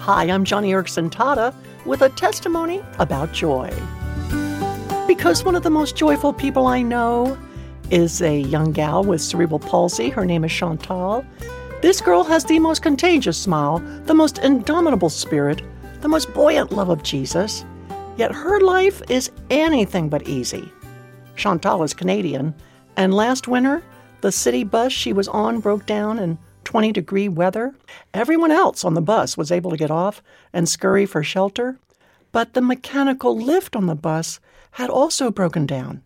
Hi, I'm Joni Eareckson Tada with a testimony about joy. Because one of the most joyful people I know is a young gal with cerebral palsy. Her name is Chantal. This girl has the most contagious smile, the most indomitable spirit, the most buoyant love of Jesus. Yet her life is anything but easy. Chantal is Canadian, and last winter, the city bus she was on broke down in 20 degree weather. Everyone else on the bus was able to get off and scurry for shelter, but the mechanical lift on the bus had also broken down.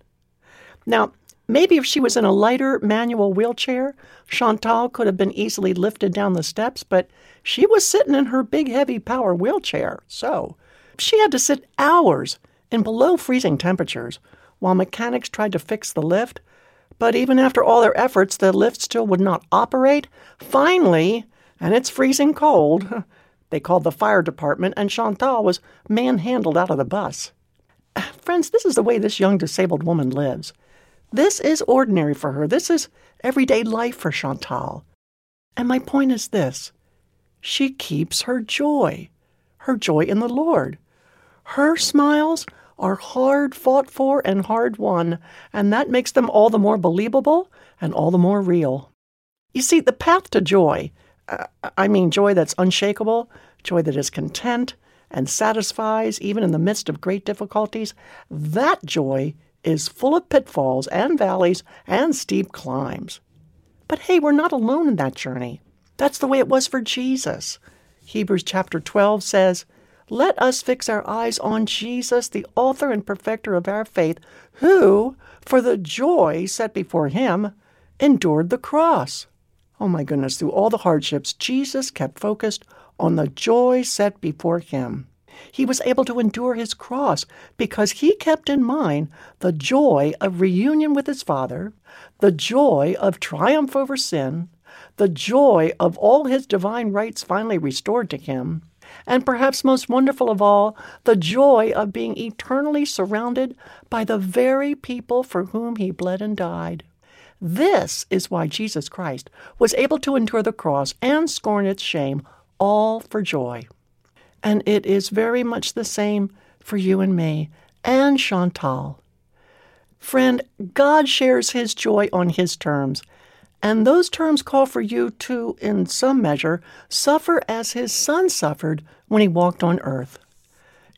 Now, maybe if she was in a lighter manual wheelchair, Chantal could have been easily lifted down the steps, but she was sitting in her big, heavy power wheelchair, so she had to sit hours in below freezing temperatures while mechanics tried to fix the lift. But even after all their efforts, the lift still would not operate. Finally, and it's freezing cold, they called the fire department, and Chantal was manhandled out of the bus. Friends, this is the way this young disabled woman lives. This is ordinary for her. This is everyday life for Chantal. And my point is this she keeps her joy, her joy in the Lord. Her smiles are hard fought for and hard won, and that makes them all the more believable and all the more real. You see, the path to joy, uh, I mean, joy that's unshakable, joy that is content and satisfies even in the midst of great difficulties, that joy is full of pitfalls and valleys and steep climbs. But hey, we're not alone in that journey. That's the way it was for Jesus. Hebrews chapter 12 says, let us fix our eyes on Jesus, the author and perfecter of our faith, who, for the joy set before him, endured the cross. Oh my goodness, through all the hardships, Jesus kept focused on the joy set before him. He was able to endure his cross because he kept in mind the joy of reunion with his Father, the joy of triumph over sin, the joy of all his divine rights finally restored to him, and perhaps most wonderful of all, the joy of being eternally surrounded by the very people for whom he bled and died. This is why Jesus Christ was able to endure the cross and scorn its shame, all for joy. And it is very much the same for you and me and Chantal. Friend, God shares his joy on his terms, and those terms call for you to, in some measure, suffer as his son suffered when he walked on earth.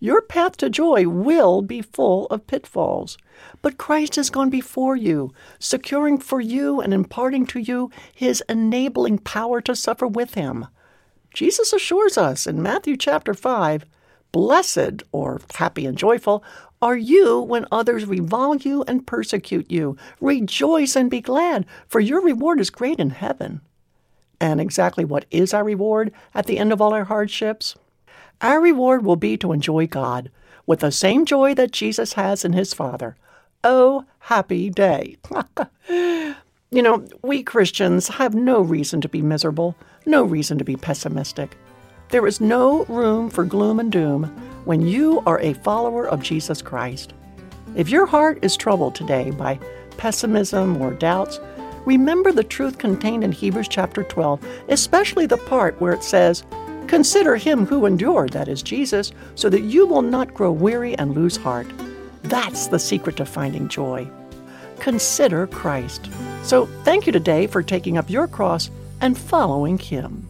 Your path to joy will be full of pitfalls, but Christ has gone before you, securing for you and imparting to you his enabling power to suffer with him. Jesus assures us in Matthew chapter 5 Blessed, or happy and joyful, are you when others revile you and persecute you. Rejoice and be glad, for your reward is great in heaven. And exactly what is our reward at the end of all our hardships? Our reward will be to enjoy God with the same joy that Jesus has in his Father. Oh, happy day! you know, we Christians have no reason to be miserable, no reason to be pessimistic. There is no room for gloom and doom when you are a follower of Jesus Christ. If your heart is troubled today by pessimism or doubts, remember the truth contained in Hebrews chapter 12, especially the part where it says, Consider him who endured, that is Jesus, so that you will not grow weary and lose heart. That's the secret to finding joy. Consider Christ. So thank you today for taking up your cross and following him.